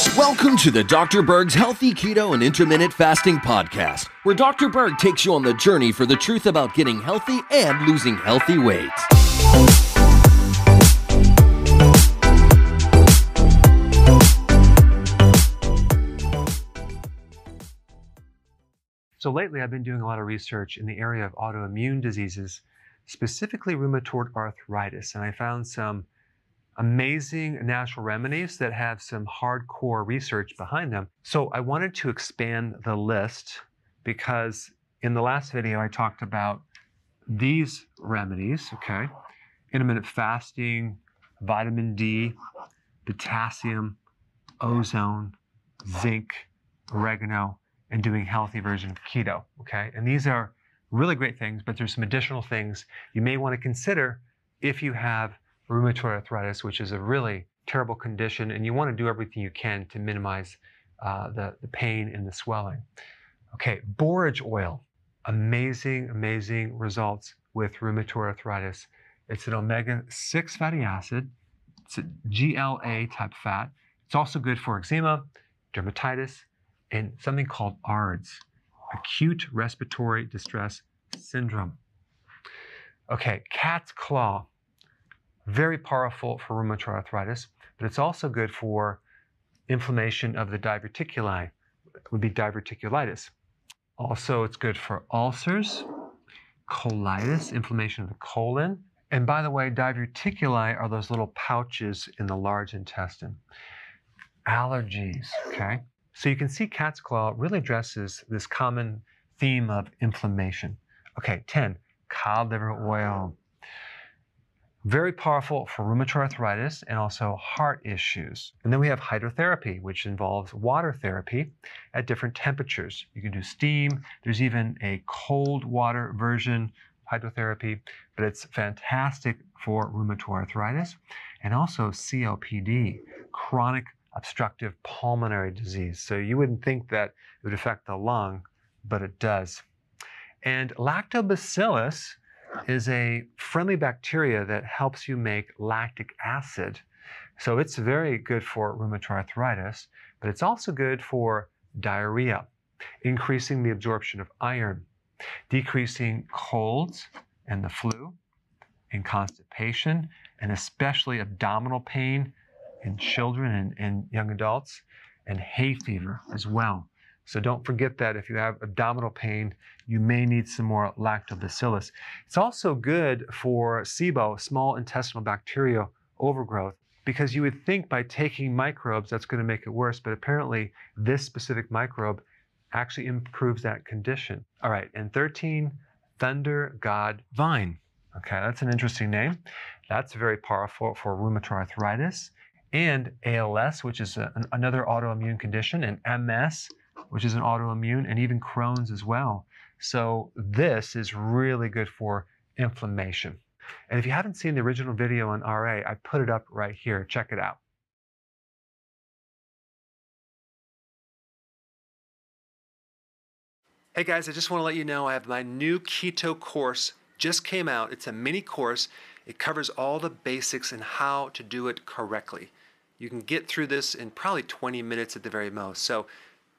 Welcome to the Dr. Berg's Healthy Keto and Intermittent Fasting Podcast, where Dr. Berg takes you on the journey for the truth about getting healthy and losing healthy weight. So, lately I've been doing a lot of research in the area of autoimmune diseases, specifically rheumatoid arthritis, and I found some amazing natural remedies that have some hardcore research behind them. So I wanted to expand the list because in the last video I talked about these remedies, okay? Intermittent fasting, vitamin D, potassium, ozone, zinc, oregano, and doing healthy version of keto, okay? And these are really great things, but there's some additional things you may want to consider if you have rheumatoid arthritis, which is a really terrible condition, and you want to do everything you can to minimize uh, the, the pain and the swelling. Okay, borage oil, amazing, amazing results with rheumatoid arthritis. It's an omega 6 fatty acid, it's a GLA type fat. It's also good for eczema, dermatitis, and something called ARDS, acute respiratory distress syndrome. Okay, cat's claw very powerful for rheumatoid arthritis, but it's also good for inflammation of the diverticuli, would be diverticulitis. Also, it's good for ulcers, colitis, inflammation of the colon. And by the way, diverticuli are those little pouches in the large intestine. Allergies, okay? So you can see cat's claw really addresses this common theme of inflammation. Okay, 10, cod liver oil. Very powerful for rheumatoid arthritis and also heart issues. And then we have hydrotherapy, which involves water therapy at different temperatures. You can do steam. There's even a cold water version hydrotherapy, but it's fantastic for rheumatoid arthritis and also COPD, chronic obstructive pulmonary disease. So you wouldn't think that it would affect the lung, but it does. And lactobacillus is a friendly bacteria that helps you make lactic acid. So it's very good for rheumatoid arthritis, but it's also good for diarrhea, increasing the absorption of iron, decreasing colds and the flu, and constipation, and especially abdominal pain in children and, and young adults, and hay fever as well. So don't forget that if you have abdominal pain, you may need some more lactobacillus. It's also good for SIBO, small intestinal bacterial overgrowth, because you would think by taking microbes that's going to make it worse, but apparently this specific microbe actually improves that condition. All right, and 13, Thunder God Vine. Okay, that's an interesting name. That's very powerful for rheumatoid arthritis and ALS, which is a, an, another autoimmune condition, and MS, which is an autoimmune, and even Crohn's as well. So this is really good for inflammation. And if you haven't seen the original video on RA, I put it up right here. Check it out. Hey guys, I just want to let you know I have my new keto course just came out. It's a mini course. It covers all the basics and how to do it correctly. You can get through this in probably 20 minutes at the very most. So